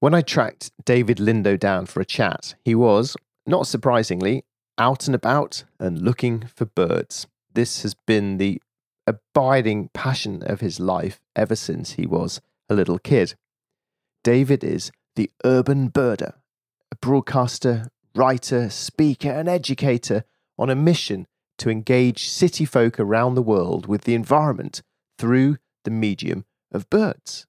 When I tracked David Lindo down for a chat, he was, not surprisingly, out and about and looking for birds. This has been the abiding passion of his life ever since he was a little kid. David is the urban birder, a broadcaster, writer, speaker, and educator on a mission to engage city folk around the world with the environment through the medium of birds.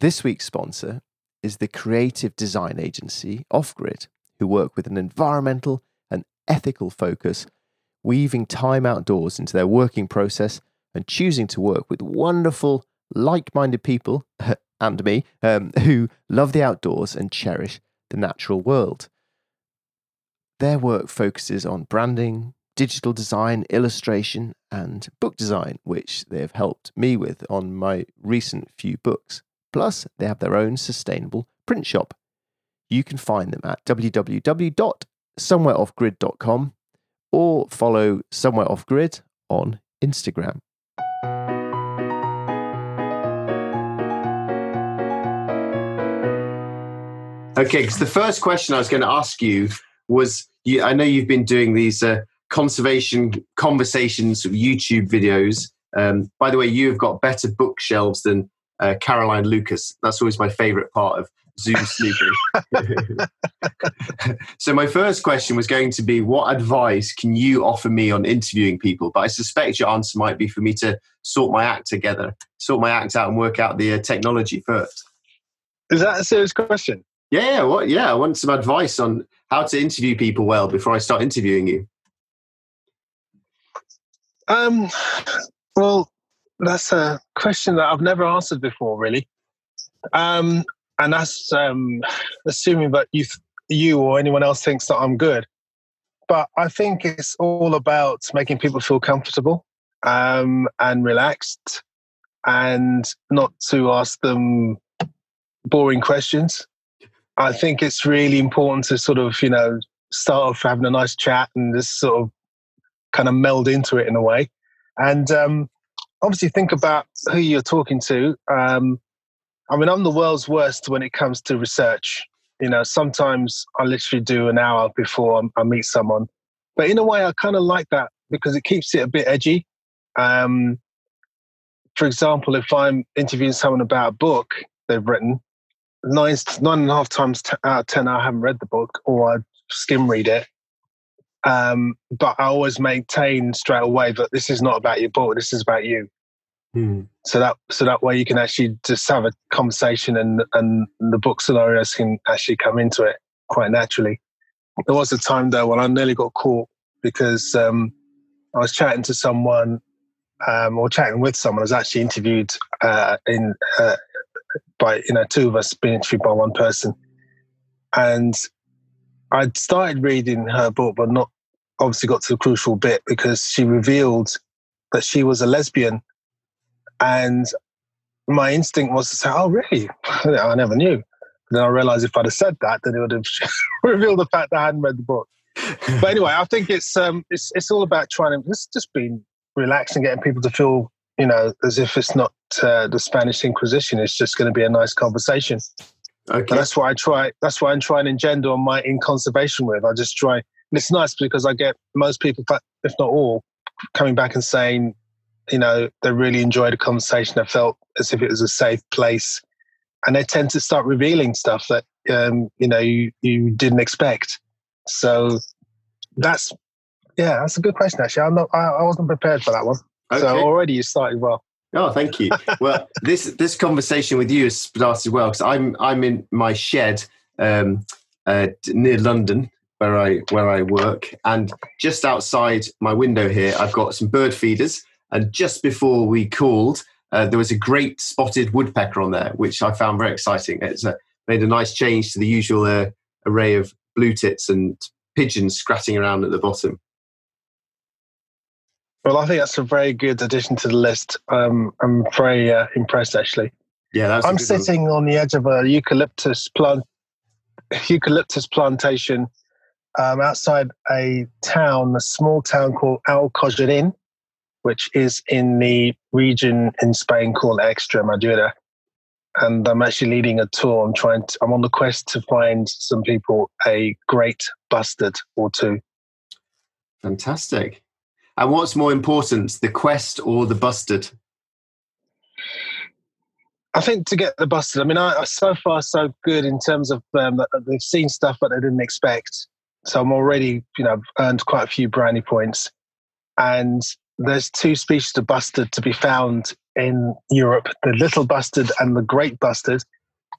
This week's sponsor is the creative design agency Off Grid, who work with an environmental and ethical focus, weaving time outdoors into their working process and choosing to work with wonderful, like minded people, and me, um, who love the outdoors and cherish the natural world. Their work focuses on branding, digital design, illustration, and book design, which they've helped me with on my recent few books. Plus, they have their own sustainable print shop. You can find them at www.somewhereoffgrid.com or follow Somewhere Off Grid on Instagram. Okay, because the first question I was going to ask you was you, I know you've been doing these uh, conservation conversations YouTube videos. Um, by the way, you have got better bookshelves than uh, Caroline Lucas. That's always my favorite part of Zoom snooping. so my first question was going to be, what advice can you offer me on interviewing people? But I suspect your answer might be for me to sort my act together, sort my act out, and work out the uh, technology first. Is that a serious question? Yeah, yeah, what? Yeah, I want some advice on how to interview people well before I start interviewing you. Um, well, that's a question that I've never answered before, really. Um, and that's um, assuming that you, you or anyone else thinks that I'm good. But I think it's all about making people feel comfortable um, and relaxed, and not to ask them boring questions. I think it's really important to sort of, you know, start off having a nice chat and just sort of kind of meld into it in a way. And um, obviously, think about who you're talking to. Um, I mean, I'm the world's worst when it comes to research. You know, sometimes I literally do an hour before I meet someone. But in a way, I kind of like that because it keeps it a bit edgy. Um, for example, if I'm interviewing someone about a book they've written, nine nine and a half times t- out of ten I haven't read the book or I skim read it. Um, but I always maintain straight away that this is not about your book. This is about you. Hmm. So that so that way you can actually just have a conversation and and the book scenarios can actually come into it quite naturally. There was a time though when I nearly got caught because um, I was chatting to someone um, or chatting with someone. I was actually interviewed uh, in uh, by you know two of us being interviewed by one person, and I'd started reading her book, but not obviously got to the crucial bit because she revealed that she was a lesbian, and my instinct was to say, "Oh, really? I never knew." And then I realized if I'd have said that, then it would have revealed the fact that I hadn't read the book. but anyway, I think it's um, it's it's all about trying to just just being relaxed and getting people to feel you know, as if it's not uh, the Spanish Inquisition. It's just going to be a nice conversation. Okay. And that's why I try. That's why I try and engender on my in conservation with. I just try. And it's nice because I get most people, if not all, coming back and saying, you know, they really enjoyed the conversation. They felt as if it was a safe place, and they tend to start revealing stuff that um, you know you you didn't expect. So that's yeah, that's a good question. Actually, I'm not. I, I wasn't prepared for that one. Okay. So already you started well. Oh, thank you. well, this this conversation with you has started well because I'm I'm in my shed um, uh, near London where I where I work, and just outside my window here, I've got some bird feeders. And just before we called, uh, there was a great spotted woodpecker on there, which I found very exciting. It's uh, made a nice change to the usual uh, array of blue tits and pigeons scratching around at the bottom. Well, I think that's a very good addition to the list. Um, I'm very uh, impressed, actually. Yeah, I'm sitting one. on the edge of a eucalyptus plant, eucalyptus plantation um, outside a town, a small town called Alcollarín, which is in the region in Spain called Extremadura. and I'm actually leading a tour. I'm trying. To, I'm on the quest to find some people a great bustard or two. Fantastic. And what's more important, the quest or the bustard? I think to get the bustard. I mean, I, so far so good in terms of um, they've seen stuff that they didn't expect. So I'm already, you know, earned quite a few brownie points. And there's two species of bustard to be found in Europe: the little bustard and the great bustard.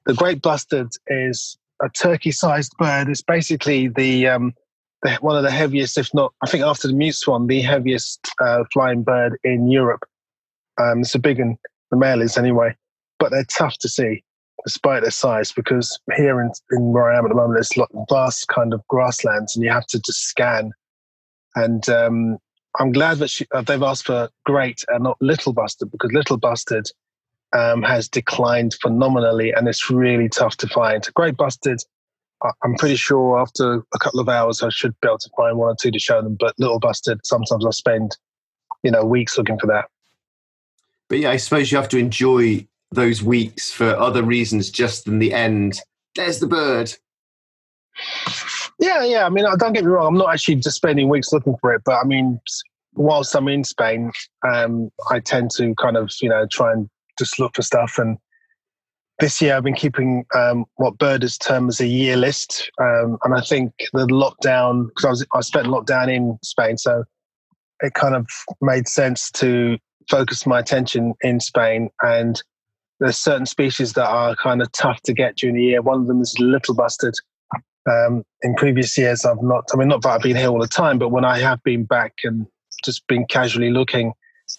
The great bustard is a turkey-sized bird. It's basically the, um, the one of the heaviest, if not, I think after the mute swan, the heaviest uh, flying bird in Europe. Um, it's a big one. The male is anyway, but they're tough to see despite their size, because here in, in where I am at the moment, there's like vast kind of grasslands, and you have to just scan. And um, I'm glad that she, uh, they've asked for great and not little bustard, because little bustard um, has declined phenomenally, and it's really tough to find. Great bustard, I'm pretty sure after a couple of hours I should be able to find one or two to show them. But little bustard, sometimes I spend, you know, weeks looking for that. But yeah, I suppose you have to enjoy those weeks for other reasons just than the end. There's the bird. Yeah, yeah. I mean, don't get me wrong. I'm not actually just spending weeks looking for it, but I mean, whilst I'm in Spain, um, I tend to kind of, you know, try and just look for stuff. And this year, I've been keeping um, what birders term as a year list. Um, and I think the lockdown, because I I spent lockdown in Spain, so it kind of made sense to focus my attention in Spain and there's certain species that are kind of tough to get during the year. One of them is little bustard. Um, in previous years, I've not, I mean, not that I've been here all the time, but when I have been back and just been casually looking,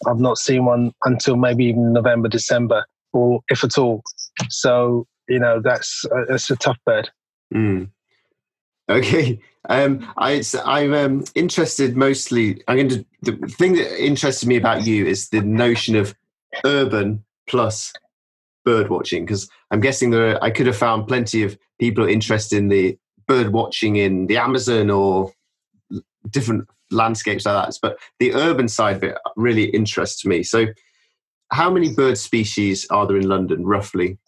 I've not seen one until maybe even November, December, or if at all. So, you know, that's, uh, that's a tough bird. Mm. Okay. Um, I, I'm um, interested mostly. I'm going to. The thing that interested me about you is the notion of urban plus bird watching? Because I'm guessing there are, I could have found plenty of people interested in the bird watching in the Amazon or different landscapes like that. But the urban side of it really interests me. So, how many bird species are there in London, roughly?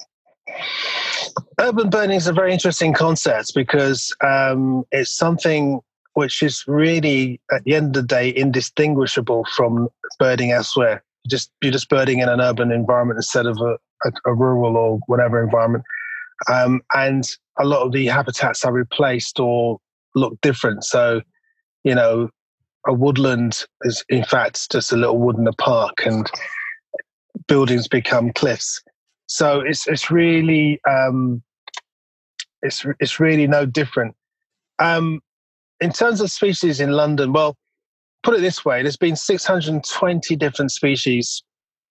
Urban birding is a very interesting concept because um, it's something which is really, at the end of the day, indistinguishable from birding elsewhere. Just you're just birding in an urban environment instead of a, a, a rural or whatever environment. Um, and a lot of the habitats are replaced or look different. So, you know, a woodland is in fact just a little wood in a park, and buildings become cliffs. So it's it's really um, it's it's really no different. Um, in terms of species in London, well, put it this way: there's been 620 different species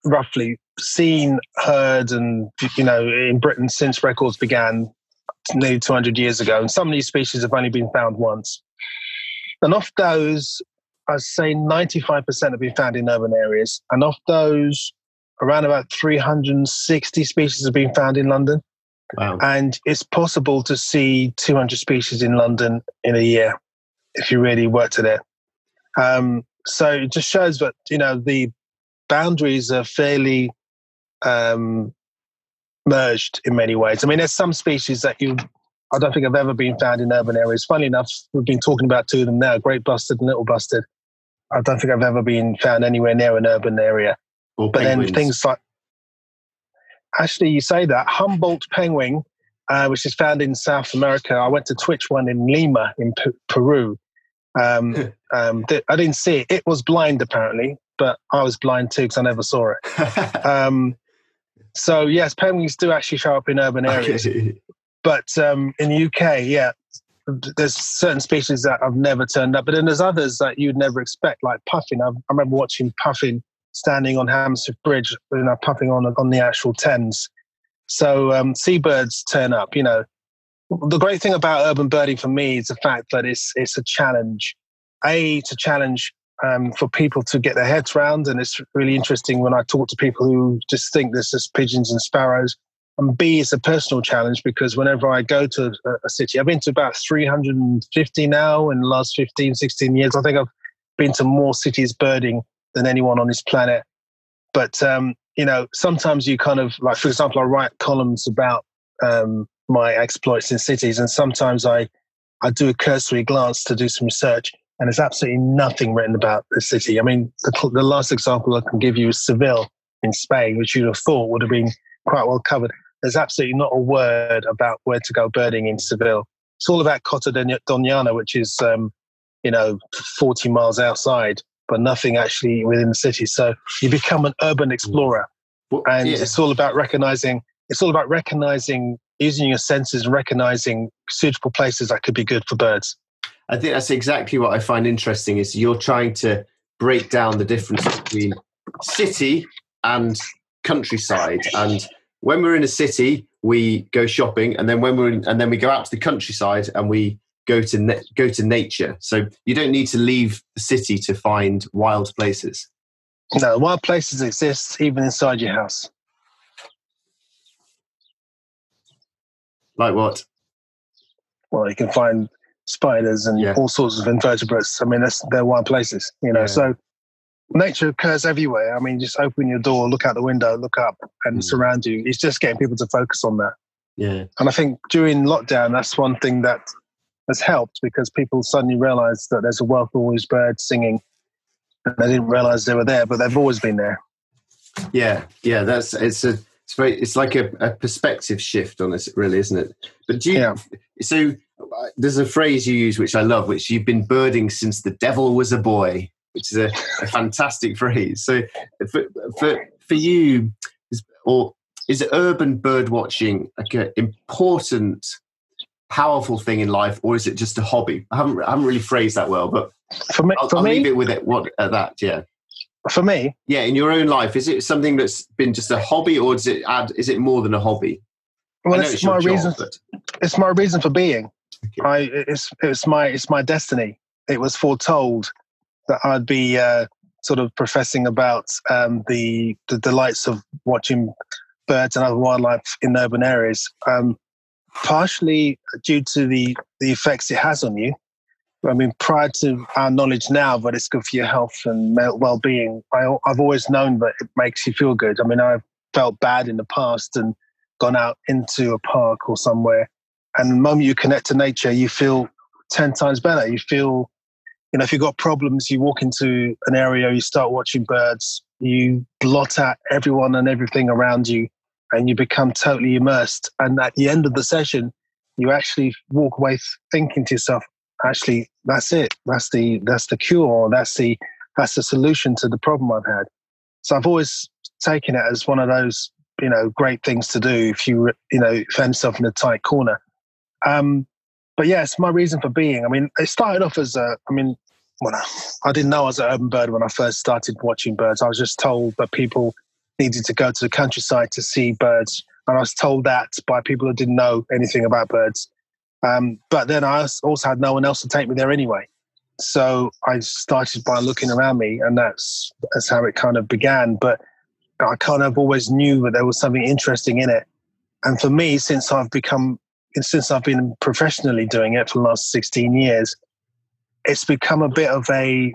roughly seen, heard, and you know, in Britain since records began nearly 200 years ago. And some of these species have only been found once. And of those, I'd say 95% have been found in urban areas. And of those, around about 360 species have been found in London. Wow. And it's possible to see 200 species in London in a year if you really worked at it. Um, so it just shows that you know the boundaries are fairly um, merged in many ways. I mean, there's some species that you, I don't think have ever been found in urban areas. Funny enough, we've been talking about two of them now, great bustard and little bustard. I don't think I've ever been found anywhere near an urban area. Or but penguins. then things like, actually, you say that Humboldt penguin, uh, which is found in South America. I went to twitch one in Lima in P- Peru. Um, um, th- I didn't see it. It was blind apparently, but I was blind too because I never saw it. um, so yes, penguins do actually show up in urban areas, but um, in the UK, yeah, there's certain species that I've never turned up, but then there's others that you'd never expect, like puffin. I, I remember watching puffin standing on Hammersmith Bridge, you know, puffing on on the actual Thames. So um, seabirds turn up. You know, the great thing about urban birding for me is the fact that it's it's a challenge. A to challenge um, for people to get their heads around. And it's really interesting when I talk to people who just think this is pigeons and sparrows. And B, it's a personal challenge because whenever I go to a, a city, I've been to about 350 now in the last 15, 16 years. I think I've been to more cities birding than anyone on this planet. But um, you know, sometimes you kind of like, for example, I write columns about um, my exploits in cities, and sometimes I I do a cursory glance to do some research, and there's absolutely nothing written about the city. I mean, the, the last example I can give you is Seville in Spain, which you'd have thought would have been quite well covered. There's absolutely not a word about where to go birding in Seville. It's all about Coto Doñana, which is, um, you know, 40 miles outside, but nothing actually within the city. So you become an urban explorer. And yeah. it's all about recognizing, it's all about recognizing, using your senses and recognizing suitable places that could be good for birds. I think that's exactly what I find interesting is you're trying to break down the difference between city and countryside. And when we're in a city, we go shopping, and then when we're in, and then we go out to the countryside and we go to na- go to nature. So you don't need to leave the city to find wild places. No, wild places exist even inside your house. Like what? Well, you can find spiders and yeah. all sorts of invertebrates. I mean, that's, they're wild places, you know. Yeah. So nature occurs everywhere. I mean, just open your door, look out the window, look up, and mm. surround you. It's just getting people to focus on that. Yeah. And I think during lockdown, that's one thing that has helped because people suddenly realize that there's a wealth of all these birds singing, and they didn't realize they were there, but they've always been there. Yeah, yeah. That's it's a it's very it's like a, a perspective shift on this, really, isn't it? But do you? Yeah. So uh, there's a phrase you use which I love, which you've been birding since the devil was a boy which is a, a fantastic phrase. So for, for, for you, is, or is urban bird watching like an important, powerful thing in life, or is it just a hobby? I haven't, I haven't really phrased that well, but for me, I'll, for I'll me, leave it with it. What at that? Yeah. For me, yeah, in your own life, is it something that's been just a hobby, or does it add? Is it more than a hobby? Well, it's, it's my job, reason. But... It's my reason for being. Okay. I it's it's my it's my destiny. It was foretold that I'd be uh, sort of professing about um, the the delights of watching birds and other wildlife in urban areas. Um, partially due to the the effects it has on you. I mean, prior to our knowledge now that it's good for your health and well being, I've always known that it makes you feel good. I mean, I've felt bad in the past and gone out into a park or somewhere, and the moment you connect to nature, you feel ten times better. You feel you know, if you've got problems, you walk into an area, you start watching birds, you blot out everyone and everything around you, and you become totally immersed. And at the end of the session, you actually walk away thinking to yourself, actually, that's it. That's the that's the cure. That's the that's the solution to the problem I've had. So I've always taken it as one of those, you know, great things to do if you, you know, find yourself in a tight corner. Um, but yes, my reason for being. I mean, it started off as a. I mean, when I, I didn't know I was an urban bird when I first started watching birds. I was just told that people needed to go to the countryside to see birds, and I was told that by people who didn't know anything about birds. Um, but then I also had no one else to take me there anyway. So I started by looking around me, and that's that's how it kind of began. But I kind of always knew that there was something interesting in it. And for me, since I've become since I've been professionally doing it for the last 16 years, it's become a bit of a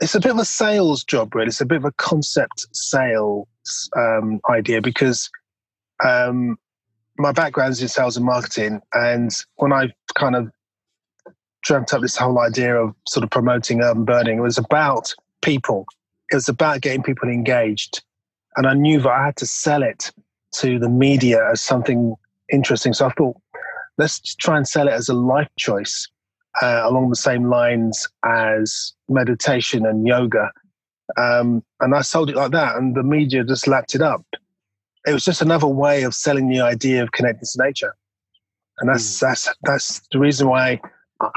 it's a bit of a sales job, really. It's a bit of a concept sales um, idea because um, my background is in sales and marketing, and when I kind of dreamt up this whole idea of sort of promoting urban birding, it was about people. It was about getting people engaged, and I knew that I had to sell it to the media as something interesting. So I thought, let's try and sell it as a life choice uh, along the same lines as meditation and yoga. Um, and I sold it like that, and the media just lapped it up. It was just another way of selling the idea of connecting to nature, and that's mm. that's that's the reason why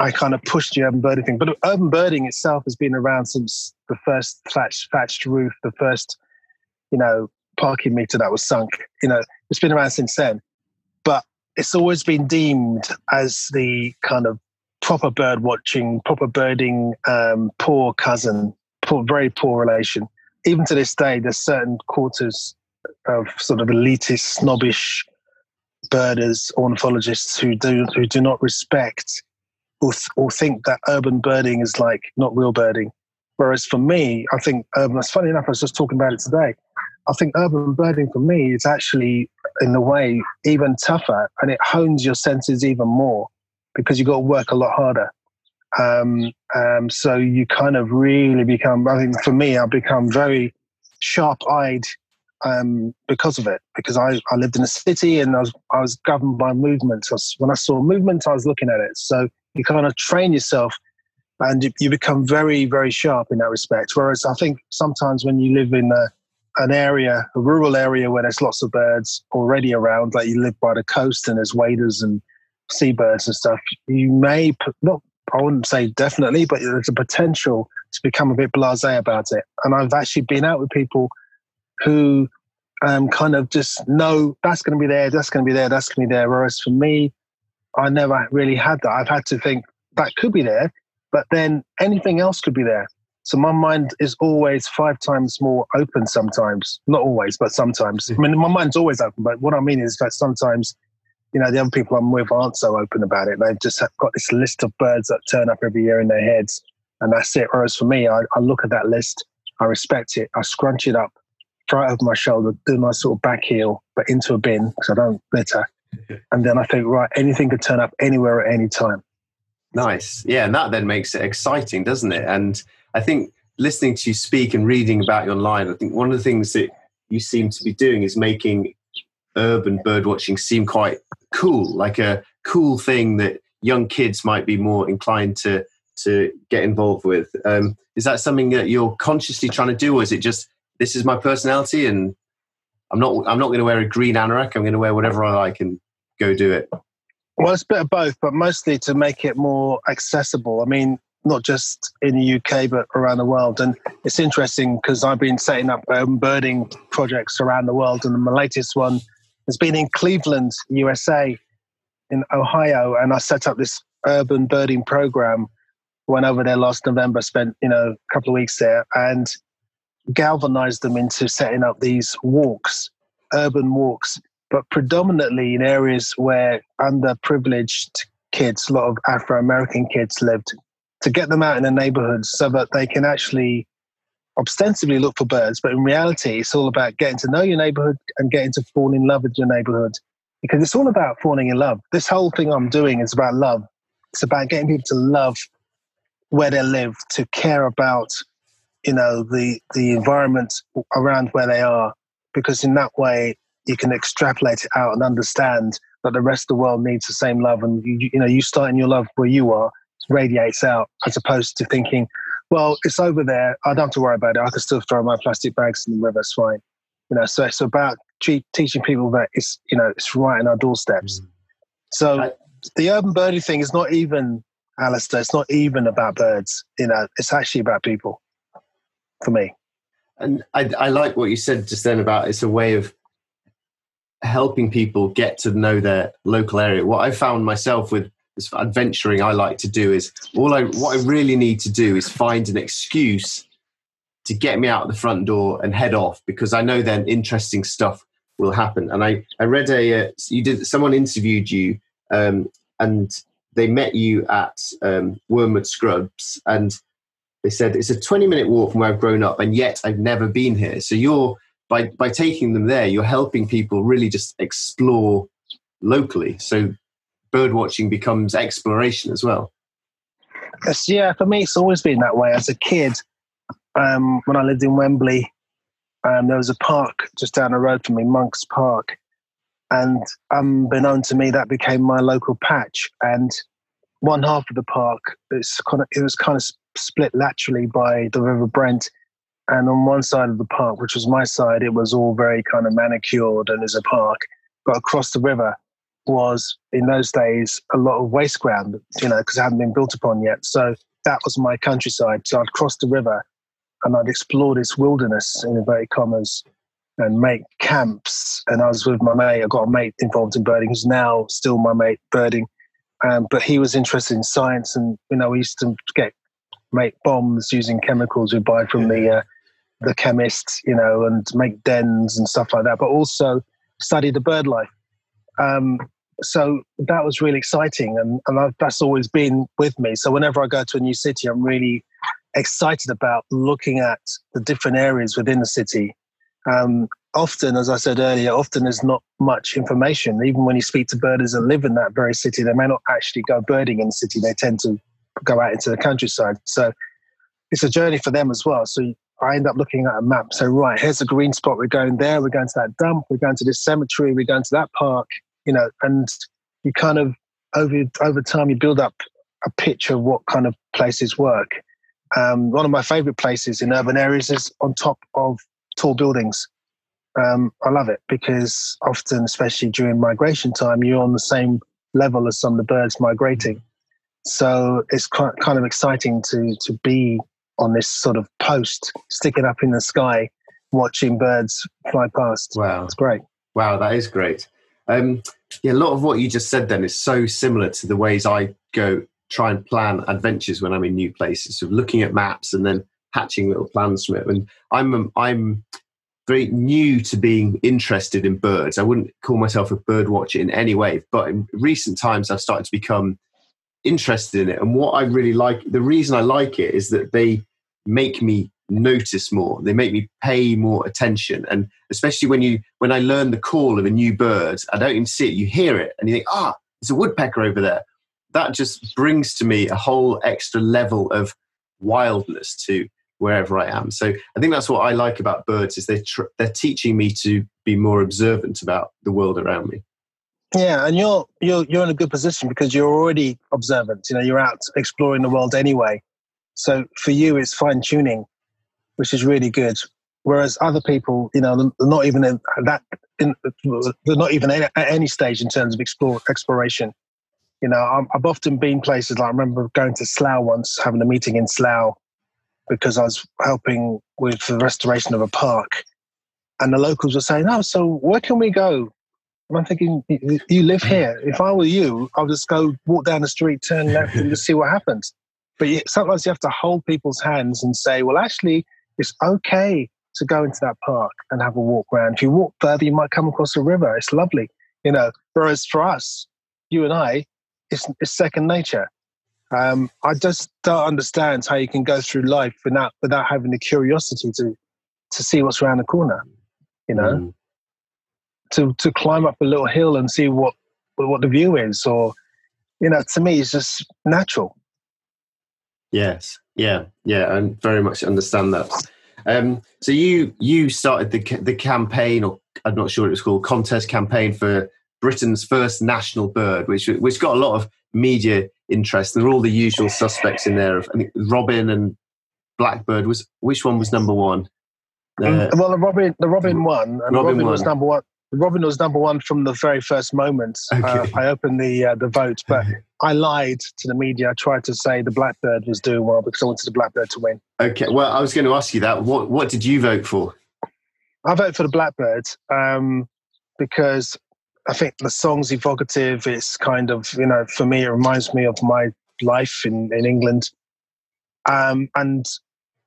I kind of pushed the urban birding thing. But urban birding itself has been around since the first thatched, thatched roof, the first, you know, parking meter that was sunk. You know, it's been around since then but it's always been deemed as the kind of proper bird watching, proper birding, um, poor cousin, poor, very poor relation. Even to this day, there's certain quarters of sort of elitist, snobbish birders, ornithologists who do who do not respect or, th- or think that urban birding is like not real birding. Whereas for me, I think urban. It's funny enough. I was just talking about it today. I think urban birding for me is actually, in a way, even tougher and it hones your senses even more because you've got to work a lot harder. Um, um, so you kind of really become, I think for me, I've become very sharp eyed um, because of it, because I, I lived in a city and I was, I was governed by movement. So when I saw movement, I was looking at it. So you kind of train yourself and you, you become very, very sharp in that respect. Whereas I think sometimes when you live in a, an area, a rural area where there's lots of birds already around, like you live by the coast and there's waders and seabirds and stuff, you may not, I wouldn't say definitely, but there's a potential to become a bit blasé about it. And I've actually been out with people who um, kind of just know that's going to be there, that's going to be there, that's going to be there. Whereas for me, I never really had that. I've had to think that could be there, but then anything else could be there. So my mind is always five times more open sometimes. Not always, but sometimes. I mean, my mind's always open, but what I mean is that sometimes, you know, the other people I'm with aren't so open about it. They've just got this list of birds that turn up every year in their heads, and that's it. Whereas for me, I, I look at that list, I respect it, I scrunch it up, throw it over my shoulder, do my sort of back heel, but into a bin because I don't litter. and then I think, right, anything could turn up anywhere at any time. Nice. Yeah. And that then makes it exciting, doesn't it? And I think listening to you speak and reading about you online, I think one of the things that you seem to be doing is making urban bird watching seem quite cool, like a cool thing that young kids might be more inclined to to get involved with. Um, is that something that you're consciously trying to do, or is it just this is my personality and I'm not I'm not going to wear a green anorak. I'm going to wear whatever I like and go do it. Well, it's a bit of both, but mostly to make it more accessible. I mean, not just in the UK, but around the world. And it's interesting because I've been setting up um, birding projects around the world, and my latest one has been in Cleveland, USA, in Ohio, and I set up this urban birding program. Went over there last November, spent you know a couple of weeks there, and galvanized them into setting up these walks, urban walks, but predominantly in areas where underprivileged kids, a lot of Afro American kids lived, to get them out in the neighborhoods so that they can actually ostensibly look for birds, but in reality, it's all about getting to know your neighborhood and getting to fall in love with your neighborhood. Because it's all about falling in love. This whole thing I'm doing is about love. It's about getting people to love where they live, to care about you know the the environment around where they are because in that way you can extrapolate it out and understand that the rest of the world needs the same love and you, you know you start in your love where you are radiates out as opposed to thinking well it's over there. I don't have to worry about it. I can still throw my plastic bags in the river. It's fine. You know so it's about teaching people that it's you know it's right in our doorsteps. Mm. so the urban birdie thing is not even Alastair, it's not even about birds. You know it's actually about people. For me. And I, I like what you said just then about it's a way of helping people get to know their local area. What I found myself with this adventuring I like to do is all I what I really need to do is find an excuse to get me out the front door and head off because I know then interesting stuff will happen. And I I read a uh, you did someone interviewed you um, and they met you at um, Wormwood Scrubs and they said it's a 20 minute walk from where I've grown up, and yet I've never been here. So you're by by taking them there, you're helping people really just explore locally. So bird watching becomes exploration as well. Yes, yeah, for me, it's always been that way. As a kid, um, when I lived in Wembley, um, there was a park just down the road from me, Monk's Park. And unbeknown to me, that became my local patch. And one half of the park, it's kind of, it was kind of split laterally by the River Brent. And on one side of the park, which was my side, it was all very kind of manicured and as a park. But across the river was, in those days, a lot of waste ground, you know, because it hadn't been built upon yet. So that was my countryside. So I'd cross the river and I'd explore this wilderness, in inverted commas, and make camps. And I was with my mate. I got a mate involved in birding, who's now still my mate birding. Um, but he was interested in science, and you know, we used to get make bombs using chemicals we buy from the uh, the chemists, you know, and make dens and stuff like that. But also study the bird life. Um, so that was really exciting, and, and I've, that's always been with me. So whenever I go to a new city, I'm really excited about looking at the different areas within the city Um, often, as I said earlier, often there's not much information. Even when you speak to birders that live in that very city, they may not actually go birding in the city. They tend to go out into the countryside. So it's a journey for them as well. So I end up looking at a map. So right, here's a green spot. We're going there. We're going to that dump. We're going to this cemetery. We're going to that park. You know, and you kind of over over time you build up a picture of what kind of places work. Um, one of my favorite places in urban areas is on top of tall buildings. Um, I love it because often, especially during migration time, you're on the same level as some of the birds migrating. So it's quite, kind of exciting to to be on this sort of post, sticking up in the sky, watching birds fly past. Wow, it's great. Wow, that is great. Um, yeah, a lot of what you just said then is so similar to the ways I go try and plan adventures when I'm in new places. So looking at maps and then hatching little plans from it. And I'm um, I'm very new to being interested in birds. I wouldn't call myself a bird watcher in any way, but in recent times I've started to become interested in it. And what I really like, the reason I like it is that they make me notice more. They make me pay more attention. And especially when you when I learn the call of a new bird, I don't even see it. You hear it and you think, ah, it's a woodpecker over there. That just brings to me a whole extra level of wildness to wherever I am. So I think that's what I like about birds is they tr- they're teaching me to be more observant about the world around me. Yeah, and you're you're you're in a good position because you're already observant. You know, you're out exploring the world anyway. So for you, it's fine tuning, which is really good. Whereas other people, you know, they're not even in that, in, they're not even at any stage in terms of explore, exploration. You know, i have often been places like I remember going to Slough once, having a meeting in Slough because I was helping with the restoration of a park, and the locals were saying, "Oh, so where can we go?" And I'm thinking, "You live here. If I were you, I'll just go walk down the street, turn left, and just see what happens." But sometimes you have to hold people's hands and say, well, actually, it's okay to go into that park and have a walk around. If you walk further, you might come across a river. It's lovely, you know. Whereas for us, you and I, it's, it's second nature. Um, I just don't understand how you can go through life without without having the curiosity to to see what's around the corner. You know, mm. to to climb up a little hill and see what what the view is, or you know, to me, it's just natural. Yes, yeah, yeah, I very much understand that. Um, so you you started the the campaign, or I'm not sure it was called contest campaign for Britain's first national bird, which which got a lot of media interest. There were all the usual suspects in there. Of, I think Robin and Blackbird was which one was number one? Uh, well, the Robin the Robin one, and Robin, Robin was number one. Robin was number one from the very first moment okay. uh, I opened the uh, the vote, but I lied to the media. I tried to say the Blackbird was doing well because I wanted the Blackbird to win. Okay, well, I was going to ask you that. What what did you vote for? I voted for the Blackbird um, because I think the song's evocative. It's kind of you know for me it reminds me of my life in in England, um, and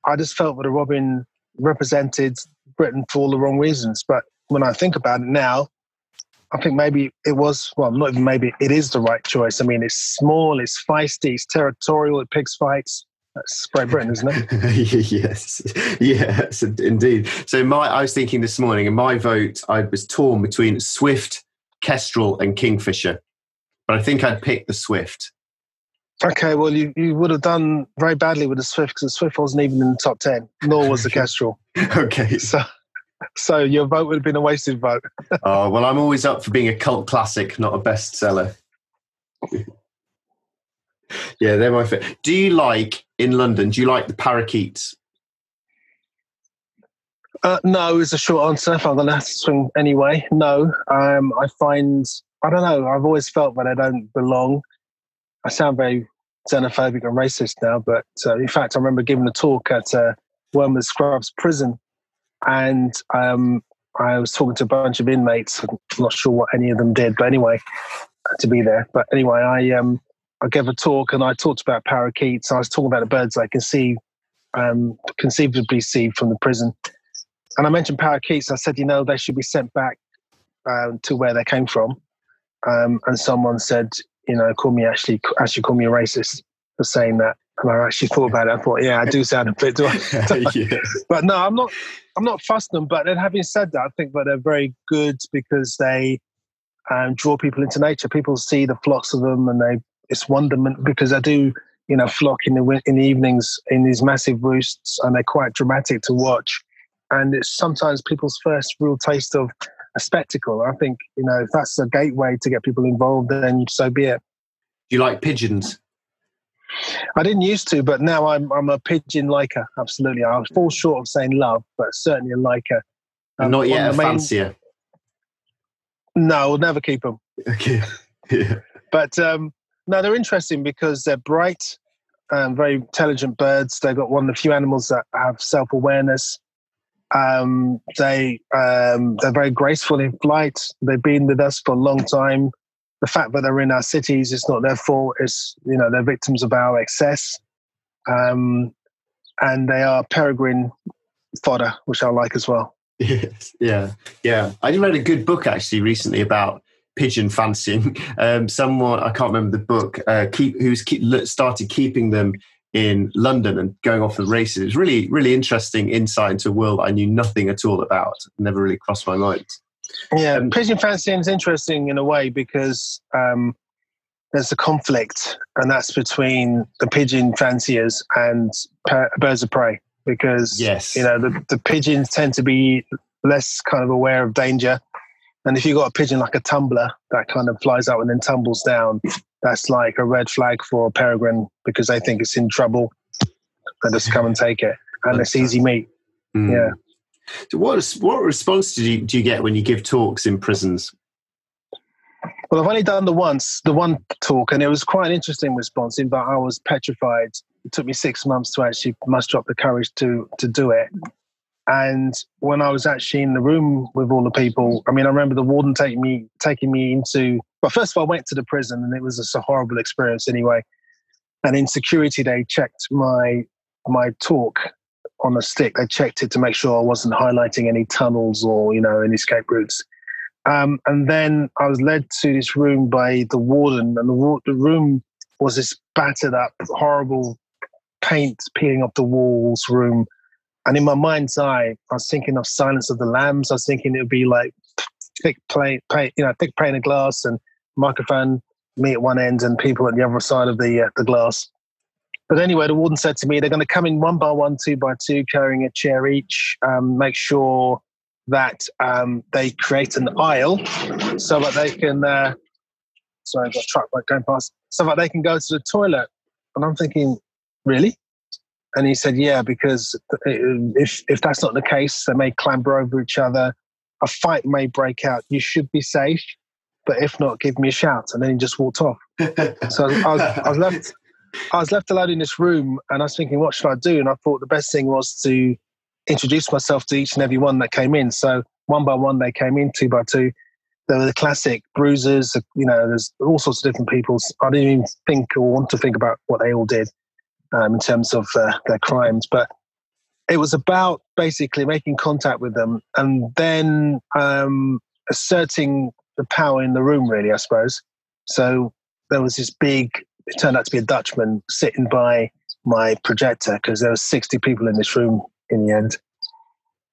I just felt that the Robin represented Britain for all the wrong reasons, but when I think about it now, I think maybe it was, well, not even maybe, it is the right choice. I mean, it's small, it's feisty, it's territorial, it picks fights. That's Great Britain, isn't it? yes, yes, indeed. So my, I was thinking this morning, and my vote, I was torn between Swift, Kestrel, and Kingfisher, but I think I'd pick the Swift. Okay, well, you, you would have done very badly with the Swift because the Swift wasn't even in the top ten, nor was the Kestrel. okay, so so your vote would have been a wasted vote. oh well, I'm always up for being a cult classic, not a bestseller. yeah, they're my favorite. Do you like in London? Do you like the parakeets? Uh, no, is a short answer. If I'm going to swing anyway, no. Um, I find I don't know. I've always felt that I don't belong. I sound very xenophobic and racist now, but uh, in fact, I remember giving a talk at uh, Wormwood Scrubs prison and um, I was talking to a bunch of inmates. I'm not sure what any of them did, but anyway, to be there. But anyway, I um, I gave a talk and I talked about parakeets. I was talking about the birds I conceive, um, conceivably see from the prison. And I mentioned parakeets. I said, you know, they should be sent back um, to where they came from. Um, and someone said, you know, call me actually, actually call me a racist for saying that. And I actually thought about it. I thought, yeah, I do sound a bit. Do I? yeah. But no, I'm not. I'm not fussing them. But then, having said that, I think that they're very good because they um, draw people into nature. People see the flocks of them, and they it's wonderment because I do, you know, flock in the in the evenings in these massive roosts, and they're quite dramatic to watch. And it's sometimes people's first real taste of a spectacle. I think you know if that's a gateway to get people involved, then so be it. Do you like pigeons? I didn't used to, but now I'm I'm a pigeon liker. Absolutely, I fall short of saying love, but certainly a liker. Um, Not yet a main, fancier. No, I'll never keep them. Okay. yeah. But um, no, they're interesting because they're bright, and very intelligent birds. They've got one of the few animals that have self awareness. Um, they um, they're very graceful in flight. They've been with us for a long time the fact that they're in our cities, it's not their fault. It's you know they're victims of our excess, um, and they are peregrine fodder, which I like as well. Yes, yeah, yeah. I read a good book actually recently about pigeon fancying. Um, someone I can't remember the book. Uh, keep who's keep, started keeping them in London and going off the races. It was really, really interesting insight into a world I knew nothing at all about. Never really crossed my mind. Yeah, um, pigeon fancying is interesting in a way because um, there's a conflict, and that's between the pigeon fanciers and birds of prey. Because yes, you know the, the pigeons tend to be less kind of aware of danger, and if you've got a pigeon like a tumbler that kind of flies up and then tumbles down, that's like a red flag for a peregrine because they think it's in trouble and just come and take it, and it's easy meat. Mm. Yeah. So what what response do you do you get when you give talks in prisons? Well, I've only done the once, the one talk, and it was quite an interesting response. In that I was petrified. It took me six months to actually muster up the courage to to do it. And when I was actually in the room with all the people, I mean, I remember the warden taking me taking me into. Well, first of all, I went to the prison, and it was just a horrible experience anyway. And in security, they checked my my talk on a stick. They checked it to make sure I wasn't highlighting any tunnels or you know any escape routes. Um, and then I was led to this room by the warden, and the, the room was this battered up, horrible paint peeling off the walls room. And in my mind's eye, I was thinking of Silence of the Lambs. I was thinking it would be like thick plate, you know, thick pane of glass and microphone, me at one end and people at the other side of the uh, the glass. But anyway, the warden said to me, they're going to come in one by one, two by two, carrying a chair each. Um, make sure that um, they create an aisle so that they can. Uh, sorry, I've got a truck going past. So that they can go to the toilet. And I'm thinking, really? And he said, yeah, because if if that's not the case, they may clamber over each other. A fight may break out. You should be safe, but if not, give me a shout. And then he just walked off. so I was, I was left. I was left alone in this room and I was thinking, what should I do? And I thought the best thing was to introduce myself to each and every one that came in. So one by one, they came in, two by two. There were the classic bruisers, you know, there's all sorts of different people. I didn't even think or want to think about what they all did um, in terms of uh, their crimes. But it was about basically making contact with them and then um, asserting the power in the room, really, I suppose. So there was this big it turned out to be a Dutchman sitting by my projector because there were 60 people in this room in the end.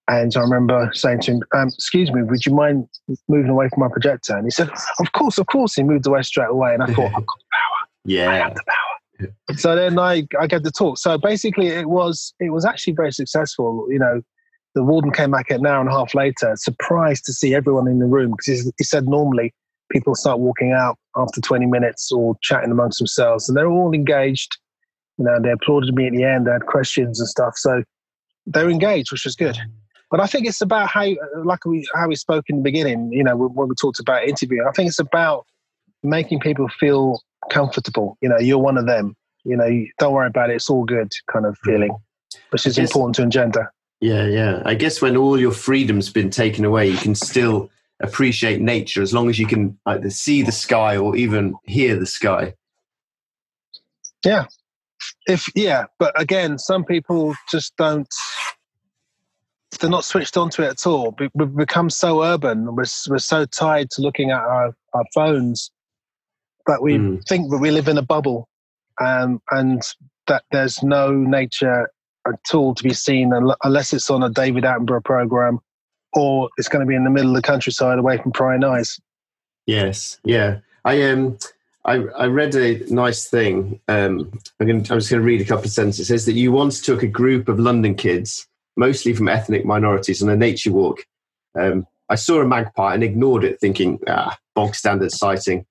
And I remember saying to him, um, "Excuse me, would you mind moving away from my projector?" And he said, "Of course, of course." He moved away straight away, and I thought, "I've got the power. Yeah, I have the power." So then I, I gave the talk. So basically, it was it was actually very successful. You know, the warden came back an hour and a half later, surprised to see everyone in the room because he said normally people start walking out after 20 minutes or chatting amongst themselves and they're all engaged. You know they applauded me at the end they had questions and stuff so they're engaged which is good. But i think it's about how like we how we spoke in the beginning you know when we talked about interviewing i think it's about making people feel comfortable. You know you're one of them. You know don't worry about it it's all good kind of feeling which is important to engender. Yeah yeah. I guess when all your freedom's been taken away you can still appreciate nature as long as you can either see the sky or even hear the sky. Yeah. If yeah, but again, some people just don't they're not switched onto it at all. We've become so urban. We're, we're so tied to looking at our, our phones that we mm. think that we live in a bubble. Um, and that there's no nature at all to be seen unless it's on a David Attenborough program or it's going to be in the middle of the countryside away from prying eyes. Yes, yeah. I um I, I read a nice thing. Um, I'm, going to, I'm just going to read a couple of sentences. That you once took a group of London kids, mostly from ethnic minorities, on a nature walk. Um, I saw a magpie and ignored it, thinking, ah, bog standard sighting.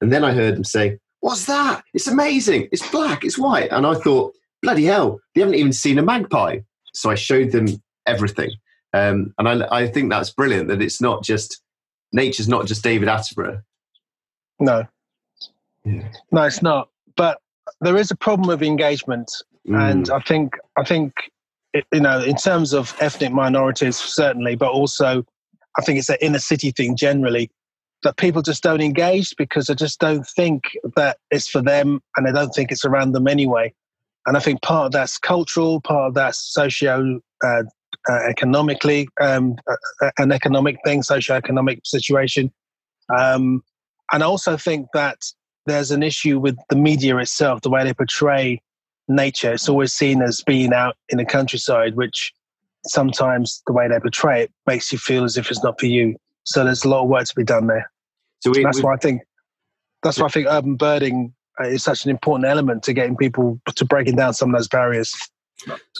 And then I heard them say, What's that? It's amazing. It's black, it's white. And I thought, Bloody hell, they haven't even seen a magpie. So I showed them everything. Um, and I, I think that's brilliant that it's not just nature's not just David Attenborough. No, yeah. no, it's not. But there is a problem of engagement, mm. and I think I think you know in terms of ethnic minorities certainly, but also I think it's an inner city thing generally that people just don't engage because they just don't think that it's for them, and they don't think it's around them anyway. And I think part of that's cultural, part of that's socio uh, uh, economically, um, uh, an economic thing, socio-economic situation. Um, and I also think that there's an issue with the media itself, the way they portray nature. It's always seen as being out in the countryside, which sometimes the way they portray it makes you feel as if it's not for you. So there's a lot of work to be done there. So we, that's we, why I think that's why I think urban birding is such an important element to getting people to breaking down some of those barriers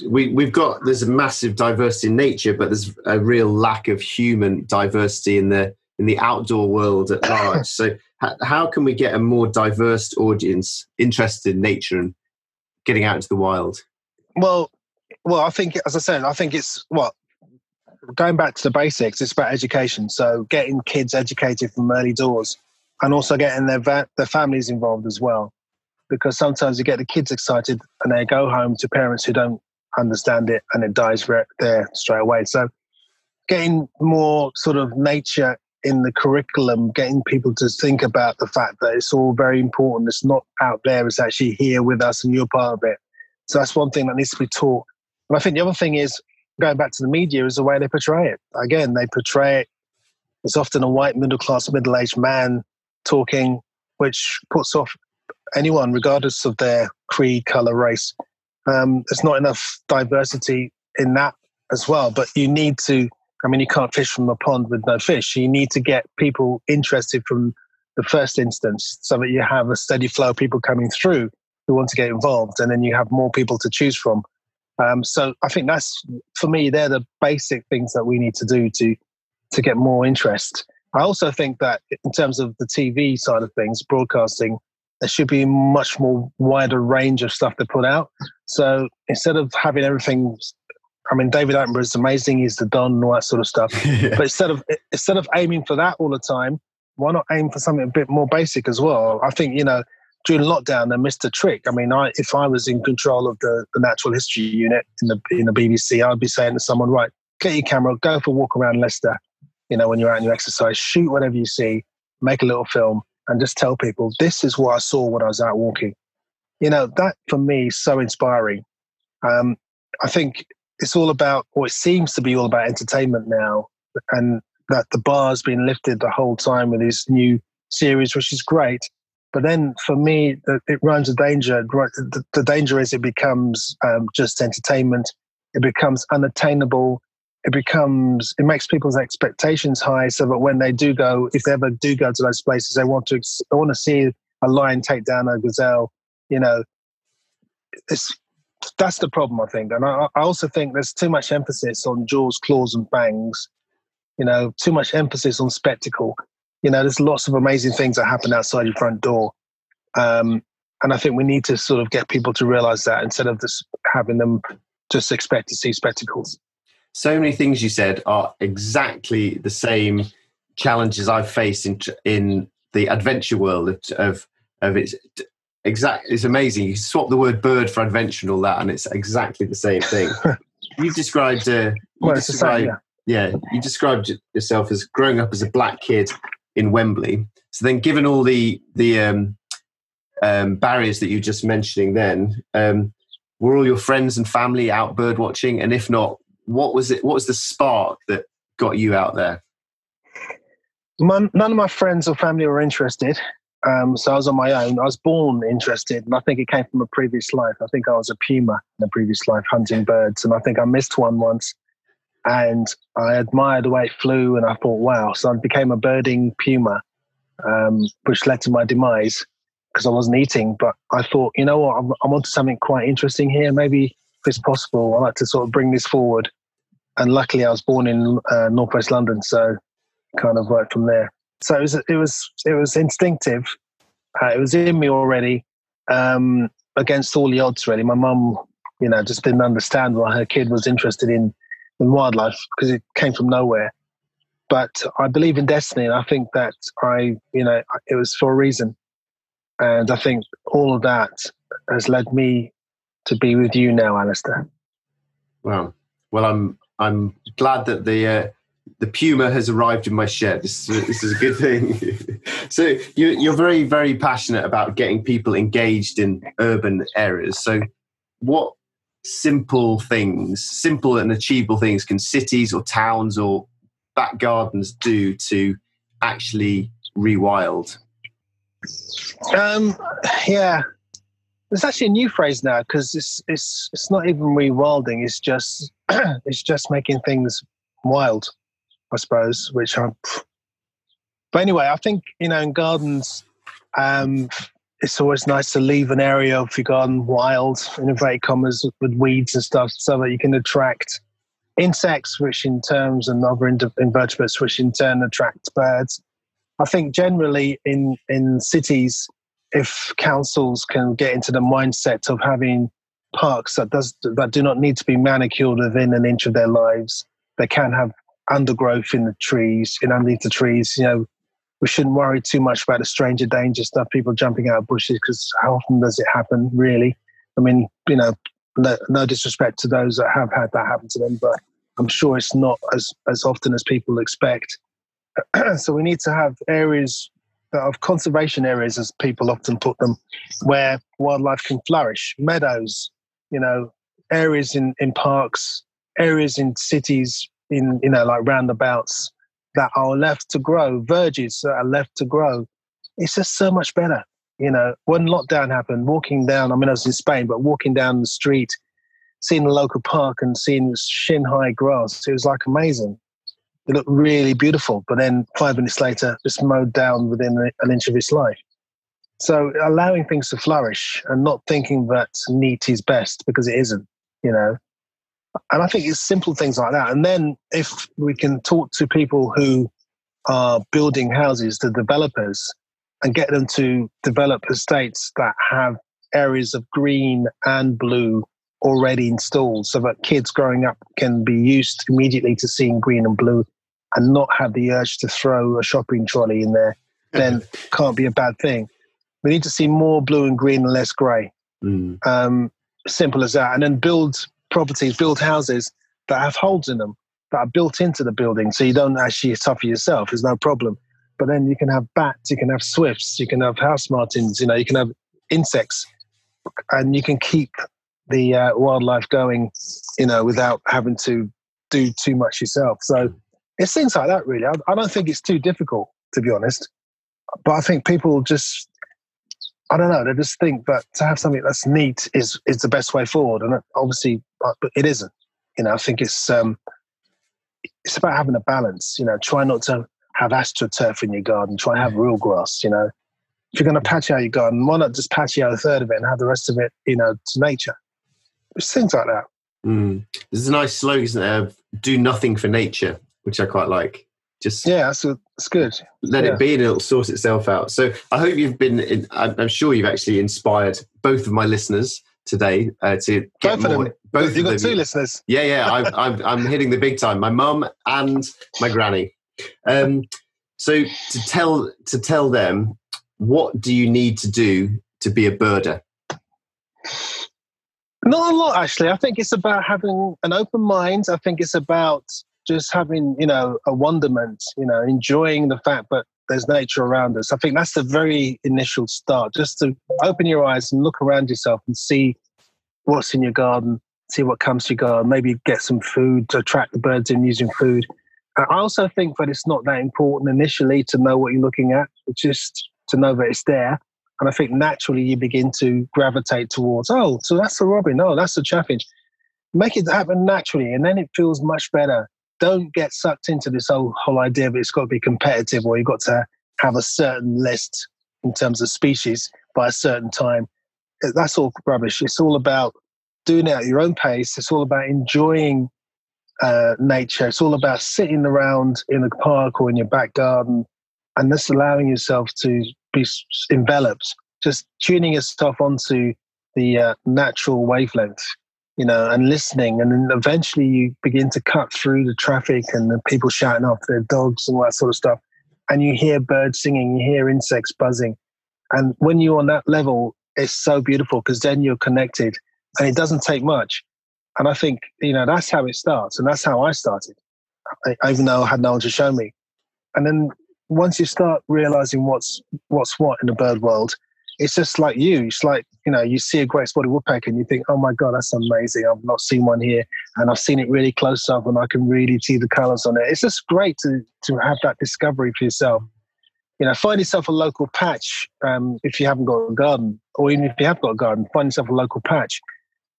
we, we've got there's a massive diversity in nature, but there's a real lack of human diversity in the in the outdoor world at large. so how, can we get a more diverse audience interested in nature and getting out into the wild? Well, well, I think as I said, I think it's what going back to the basics. It's about education. So getting kids educated from early doors, and also getting their va- their families involved as well because sometimes you get the kids excited and they go home to parents who don't understand it and it dies right there straight away. So getting more sort of nature in the curriculum, getting people to think about the fact that it's all very important. It's not out there, it's actually here with us and you're part of it. So that's one thing that needs to be taught. And I think the other thing is going back to the media is the way they portray it. Again, they portray it. It's often a white middle class, middle aged man talking, which puts off anyone, regardless of their creed, color, race. Um, there's not enough diversity in that as well. But you need to, I mean, you can't fish from a pond with no fish. You need to get people interested from the first instance so that you have a steady flow of people coming through who want to get involved. And then you have more people to choose from. Um, so I think that's, for me, they're the basic things that we need to do to, to get more interest. I also think that in terms of the TV side of things, broadcasting, there should be much more wider range of stuff to put out. So instead of having everything, I mean, David Attenborough is amazing. He's the Don and all that sort of stuff. yeah. But instead of instead of aiming for that all the time, why not aim for something a bit more basic as well? I think you know during lockdown they missed a trick. I mean, I, if I was in control of the, the natural history unit in the in the BBC, I'd be saying to someone, right, get your camera, go for a walk around Leicester. You know, when you're out and you exercise, shoot whatever you see, make a little film, and just tell people this is what I saw when I was out walking. You know, that for me is so inspiring. Um, I think it's all about, or it seems to be all about entertainment now, and that the bar's been lifted the whole time with this new series, which is great. But then for me, it runs a danger. The danger is it becomes um, just entertainment. It becomes unattainable it becomes it makes people's expectations high so that when they do go if they ever do go to those places they want to they want to see a lion take down a gazelle you know. It's that's the problem i think and I, I also think there's too much emphasis on jaws claws and fangs you know too much emphasis on spectacle. You know there's lots of amazing things that happen outside your front door um, and i think we need to sort of get people to realize that instead of just having them just expect to see spectacles so many things you said are exactly the same challenges I've faced in in the adventure world of of, of it's exact. It's amazing. You swap the word bird for adventure and all that, and it's exactly the same thing. You've described. Uh, you well, described same, yeah. yeah, you described yourself as growing up as a black kid in Wembley. So then, given all the the um, um, barriers that you were just mentioning, then um, were all your friends and family out bird watching? And if not, what was it? What was the spark that got you out there? none of my friends or family were interested. Um, so I was on my own. I was born interested, and I think it came from a previous life. I think I was a puma in a previous life hunting birds, and I think I missed one once. And I admired the way it flew, and I thought, wow. So I became a birding puma, um, which led to my demise because I wasn't eating. But I thought, you know what, I'm, I'm onto something quite interesting here. Maybe if it's possible, I'd like to sort of bring this forward. And luckily, I was born in uh, northwest London, so kind of worked from there. So it was it was it was instinctive. Uh, it was in me already, um, against all the odds. Really, my mum, you know, just didn't understand why her kid was interested in in wildlife because it came from nowhere. But I believe in destiny, and I think that I, you know, it was for a reason. And I think all of that has led me to be with you now, Alastair. Wow. Well, I'm I'm glad that the uh, the puma has arrived in my shed. This is, this is a good thing. so you, you're very very passionate about getting people engaged in urban areas. So what simple things, simple and achievable things, can cities or towns or back gardens do to actually rewild? Um, yeah, there's actually a new phrase now because it's it's it's not even rewilding. It's just it's just making things wild, I suppose. Which I'm. But anyway, I think you know in gardens, um, it's always nice to leave an area of your garden wild, in inverted commas, with weeds and stuff, so that you can attract insects, which in terms and other invertebrates, which in turn attract birds. I think generally in in cities, if councils can get into the mindset of having parks that does that do not need to be manicured within an inch of their lives, they can have undergrowth in the trees, in underneath the trees. You know, we shouldn't worry too much about the stranger danger stuff, people jumping out of bushes, because how often does it happen, really? I mean, you know, no, no, disrespect to those that have had that happen to them, but I'm sure it's not as, as often as people expect. so we need to have areas of conservation areas, as people often put them, where wildlife can flourish. Meadows, you know, areas in, in parks, areas in cities, in you know, like roundabouts that are left to grow, verges that are left to grow. It's just so much better. You know, when lockdown happened, walking down, I mean, I was in Spain, but walking down the street, seeing the local park and seeing shin high grass, it was like amazing. It looked really beautiful, but then five minutes later, just mowed down within an inch of its life. So allowing things to flourish and not thinking that neat is best because it isn't, you know. And I think it's simple things like that. And then if we can talk to people who are building houses, the developers, and get them to develop estates that have areas of green and blue already installed so that kids growing up can be used immediately to seeing green and blue and not have the urge to throw a shopping trolley in there, then can't be a bad thing. We need to see more blue and green and less grey. Mm. Um, simple as that. And then build properties, build houses that have holes in them that are built into the building, so you don't actually suffer yourself. There's no problem. But then you can have bats, you can have swifts, you can have house martins, you know, you can have insects, and you can keep the uh, wildlife going, you know, without having to do too much yourself. So it's things like that, really. I, I don't think it's too difficult, to be honest. But I think people just, I don't know, they just think that to have something that's neat is is the best way forward, and obviously, uh, but it isn't. You know, I think it's um, it's about having a balance. You know, try not to have astroturf in your garden. Try and have real grass. You know, if you're going to patch out your garden, why not just patch out a third of it and have the rest of it, you know, to nature? It's things like that. Mm. There's a nice slogan there: "Do nothing for nature." which I quite like. Just yeah, that's, that's good. Let yeah. it be, and it'll sort itself out. So I hope you've been. In, I'm sure you've actually inspired both of my listeners today uh, to get both more. Of them. Both you've got two listeners. Yeah, yeah. I'm, I'm, I'm hitting the big time. My mum and my granny. Um, so to tell to tell them, what do you need to do to be a birder? Not a lot, actually. I think it's about having an open mind. I think it's about just having you know a wonderment you know enjoying the fact that there's nature around us i think that's the very initial start just to open your eyes and look around yourself and see what's in your garden see what comes to your garden maybe get some food to attract the birds in using food i also think that it's not that important initially to know what you're looking at just to know that it's there. And I think naturally you begin to gravitate towards, oh, so that's the robin. Oh, that's the chaffinch. Make it happen naturally, and then it feels much better. Don't get sucked into this whole, whole idea that it's got to be competitive or you've got to have a certain list in terms of species by a certain time. That's all rubbish. It's all about doing it at your own pace. It's all about enjoying uh, nature. It's all about sitting around in a park or in your back garden and just allowing yourself to be enveloped, just tuning yourself onto the uh, natural wavelength, you know, and listening. And then eventually you begin to cut through the traffic and the people shouting off their dogs and all that sort of stuff. And you hear birds singing, you hear insects buzzing. And when you're on that level, it's so beautiful because then you're connected and it doesn't take much. And I think, you know, that's how it starts. And that's how I started, even though I had no one to show me. And then once you start realizing what's what's what in the bird world, it's just like you. It's like, you know, you see a great spotted woodpecker and you think, oh my God, that's amazing. I've not seen one here. And I've seen it really close up and I can really see the colors on it. It's just great to, to have that discovery for yourself. You know, find yourself a local patch um, if you haven't got a garden, or even if you have got a garden, find yourself a local patch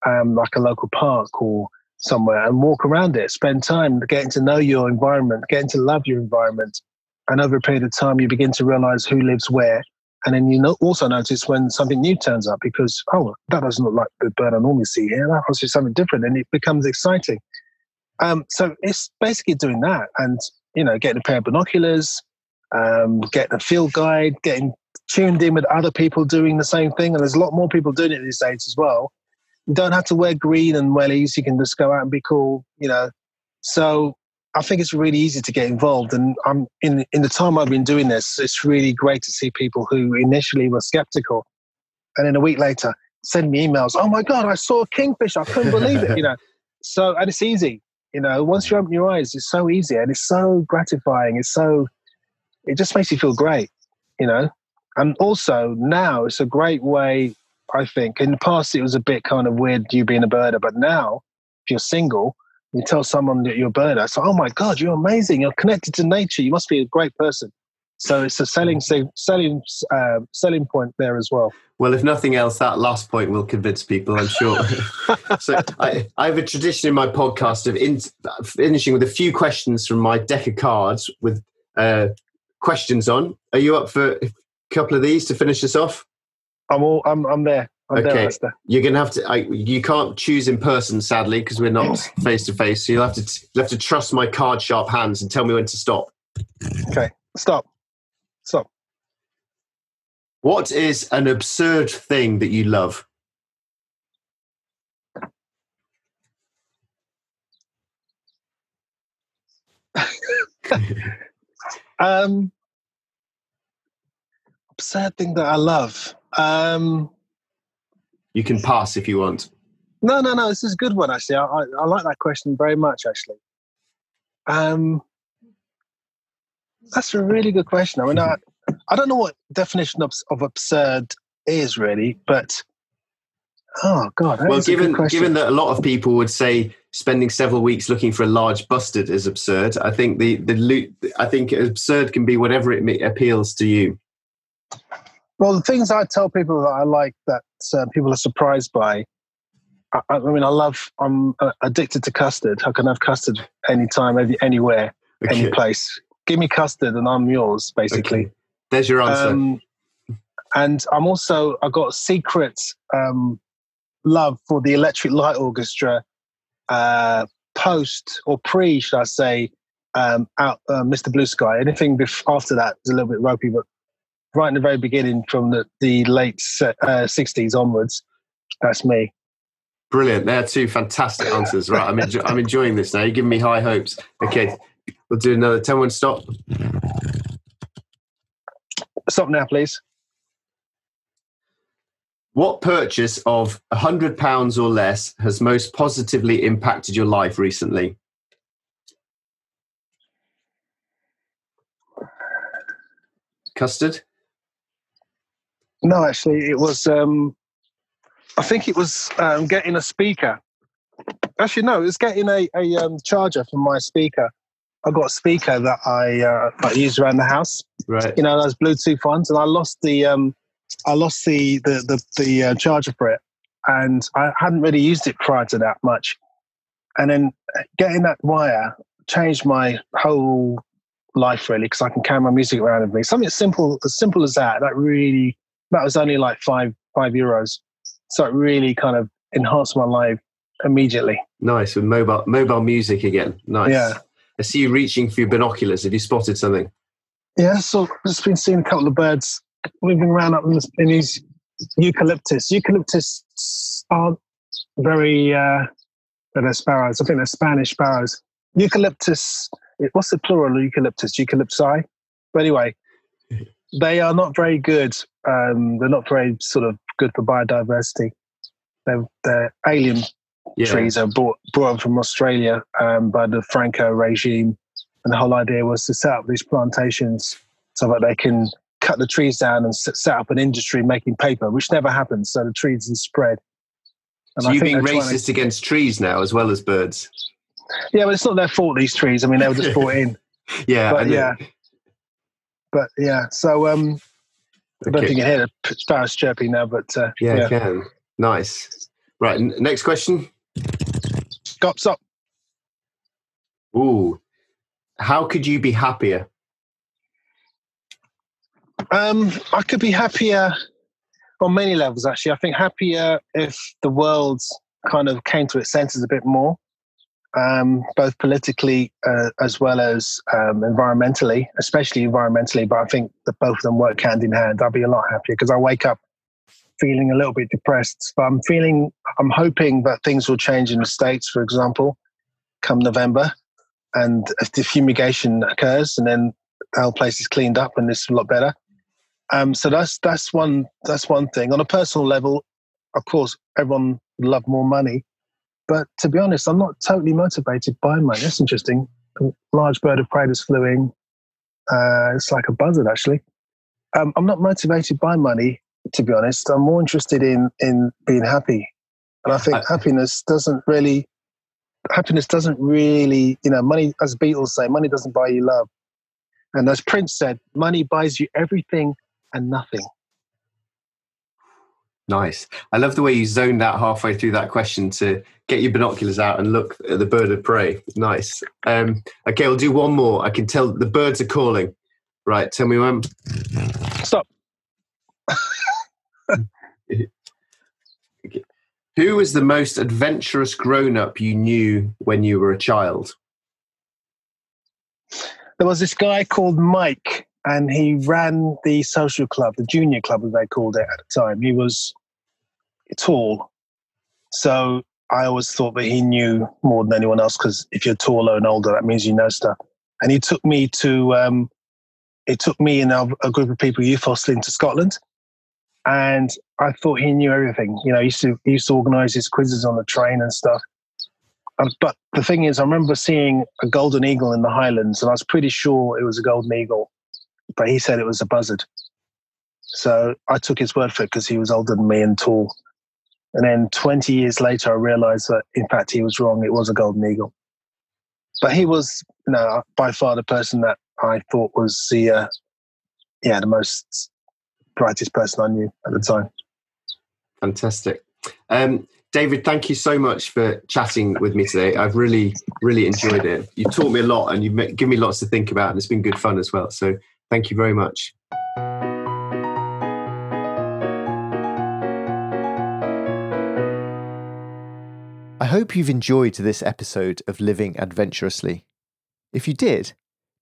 um, like a local park or somewhere and walk around it, spend time getting to know your environment, getting to love your environment. And over a period of time, you begin to realize who lives where. And then you also notice when something new turns up because, oh, that doesn't look like the bird I normally see here. That must be something different. And it becomes exciting. Um, so it's basically doing that and, you know, getting a pair of binoculars, um, getting a field guide, getting tuned in with other people doing the same thing. And there's a lot more people doing it these days as well you don't have to wear green and wellies. You can just go out and be cool, you know. So I think it's really easy to get involved. And I'm in in the time I've been doing this, it's really great to see people who initially were skeptical, and then a week later send me emails. Oh my god, I saw a kingfish! I couldn't believe it. You know. So and it's easy. You know, once you open your eyes, it's so easy and it's so gratifying. It's so it just makes you feel great. You know. And also now it's a great way I think in the past it was a bit kind of weird you being a birder, but now if you're single, you tell someone that you're a birder, it's like, oh my god, you're amazing. You're connected to nature. You must be a great person. So it's a selling selling uh, selling point there as well. Well, if nothing else, that last point will convince people, I'm sure. so I, I, have a tradition in my podcast of in, finishing with a few questions from my deck of cards with uh, questions on. Are you up for a couple of these to finish us off? I'm all. I'm. I'm there. Okay. You're gonna have to. I, you can't choose in person, sadly, because we're not face to face. So you'll have to. You'll have to trust my card sharp hands and tell me when to stop. Okay. Stop. Stop. What is an absurd thing that you love? um, absurd thing that I love. Um, you can pass if you want. No, no, no. This is a good one, actually. I, I, I like that question very much, actually. Um, that's a really good question. I mean, I, I don't know what definition of, of absurd is really, but oh god. well, given given that a lot of people would say spending several weeks looking for a large bustard is absurd, I think the the I think absurd can be whatever it appeals to you. Well, the things I tell people that I like that uh, people are surprised by. I, I, mean, I love. I'm uh, addicted to custard. I can have custard anytime, any, anywhere, okay. any place. Give me custard, and I'm yours. Basically, okay. there's your answer. Um, and I'm also I've got secret um, love for the Electric Light Orchestra uh, post or pre, should I say, um, out uh, Mr. Blue Sky. Anything bef- after that is a little bit ropey, but right in the very beginning from the, the late uh, 60s onwards. That's me. Brilliant. They're two fantastic answers. Right. I'm, enjo- I'm enjoying this now. You're giving me high hopes. Okay. We'll do another 10 1 stop. Stop now, please. What purchase of £100 or less has most positively impacted your life recently? Custard? No, actually, it was. Um, I think it was um, getting a speaker. Actually, no, it was getting a, a um, charger for my speaker. I got a speaker that I uh, I use around the house. Right. You know those Bluetooth ones, and I lost the um, I lost the the the, the uh, charger for it, and I hadn't really used it prior to that much. And then getting that wire changed my whole life really because I can carry my music around with me. Something simple, as simple as that. That really that was only like five five euros, so it really kind of enhanced my life immediately. Nice with mobile mobile music again. Nice. Yeah. I see you reaching for your binoculars. Have you spotted something? Yeah, so I've just been seeing a couple of birds moving around up in, this, in these eucalyptus. Eucalyptus aren't very, uh, they're sparrows. I think they're Spanish sparrows. Eucalyptus, what's the plural of eucalyptus? Eucalypti. But anyway, they are not very good. Um, they're not very sort of good for biodiversity. They're, they're alien Yeah. trees are brought brought from Australia um, by the Franco regime, and the whole idea was to set up these plantations so that they can cut the trees down and set up an industry making paper, which never happens. So the trees are spread. And So I you're being they're to- racist against trees now as well as birds. yeah, but it's not their fault. These trees. I mean, they were just brought in. Yeah. But yeah, but yeah. So um, I don't Okay. think you hear the sparrows chirping now, but uh, Yeah, yeah. Can. Nice. Right. n- next question. Cops up. Ooh. How could you be happier? Um, I could be happier on many levels, actually. I think happier if the world kind of came to its senses a bit more, um, both politically uh, as well as um, environmentally, especially environmentally. But I think that both of them work hand in hand. I'll be a lot happier because I wake up feeling a little bit depressed. But I'm feeling, I'm hoping that things will change in the States, for example, come November. And if the fumigation occurs and then the whole place is cleaned up and it's a lot better. Um, so that's that's one that's one thing. On a personal level, of course, everyone would love more money, but to be honest, I'm not totally motivated by money. That's interesting. A large bird of prey just flying. Uh, it's like a buzzard, actually. Um, I'm not motivated by money, to be honest. I'm more interested in in being happy, and I think I- happiness doesn't really happiness doesn't really you know money as Beatles say, money doesn't buy you love, and as Prince said, money buys you everything and nothing. Nice. I love the way you zoned out halfway through that question to get your binoculars out and look at the bird of prey. Nice. Um, okay, I'll do one more. I can tell the birds are calling. Right, tell me when. Stop. Who was the most adventurous grown up you knew when you were a child? There was this guy called Mike, and he ran the social club, the junior club, as they called it at the time. He was tall, so I always thought that he knew more than anyone else because if you're taller and older, that means you know stuff. And he took me to, um, it took me and a, a group of people youth hostling to Scotland, and I thought he knew everything. You know, he used to he used to organise his quizzes on the train and stuff. But the thing is, I remember seeing a golden eagle in the Highlands, and I was pretty sure it was a golden eagle, but he said it was a buzzard. So I took his word for it because he was older than me and tall. And then 20 years later, I realized that in fact he was wrong. It was a golden eagle. But he was, you know, by far the person that I thought was the, uh, yeah, the most brightest person I knew at the time. Fantastic. Um, David, thank you so much for chatting with me today. I've really, really enjoyed it. You've taught me a lot and you've given me lots to think about, and it's been good fun as well. So thank you very much. I hope you've enjoyed this episode of Living Adventurously. If you did,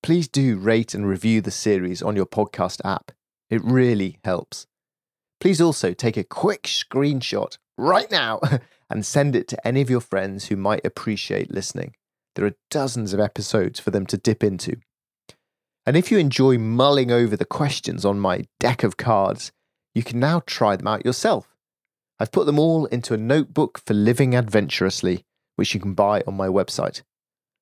please do rate and review the series on your podcast app. It really helps. Please also take a quick screenshot right now and send it to any of your friends who might appreciate listening. There are dozens of episodes for them to dip into. And if you enjoy mulling over the questions on my deck of cards, you can now try them out yourself. I've put them all into a notebook for living adventurously, which you can buy on my website.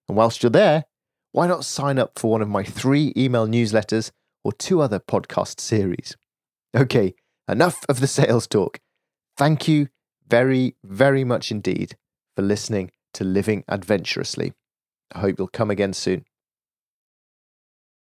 And whilst you're there, why not sign up for one of my three email newsletters or two other podcast series? Okay, enough of the sales talk. Thank you very, very much indeed for listening to Living Adventurously. I hope you'll come again soon.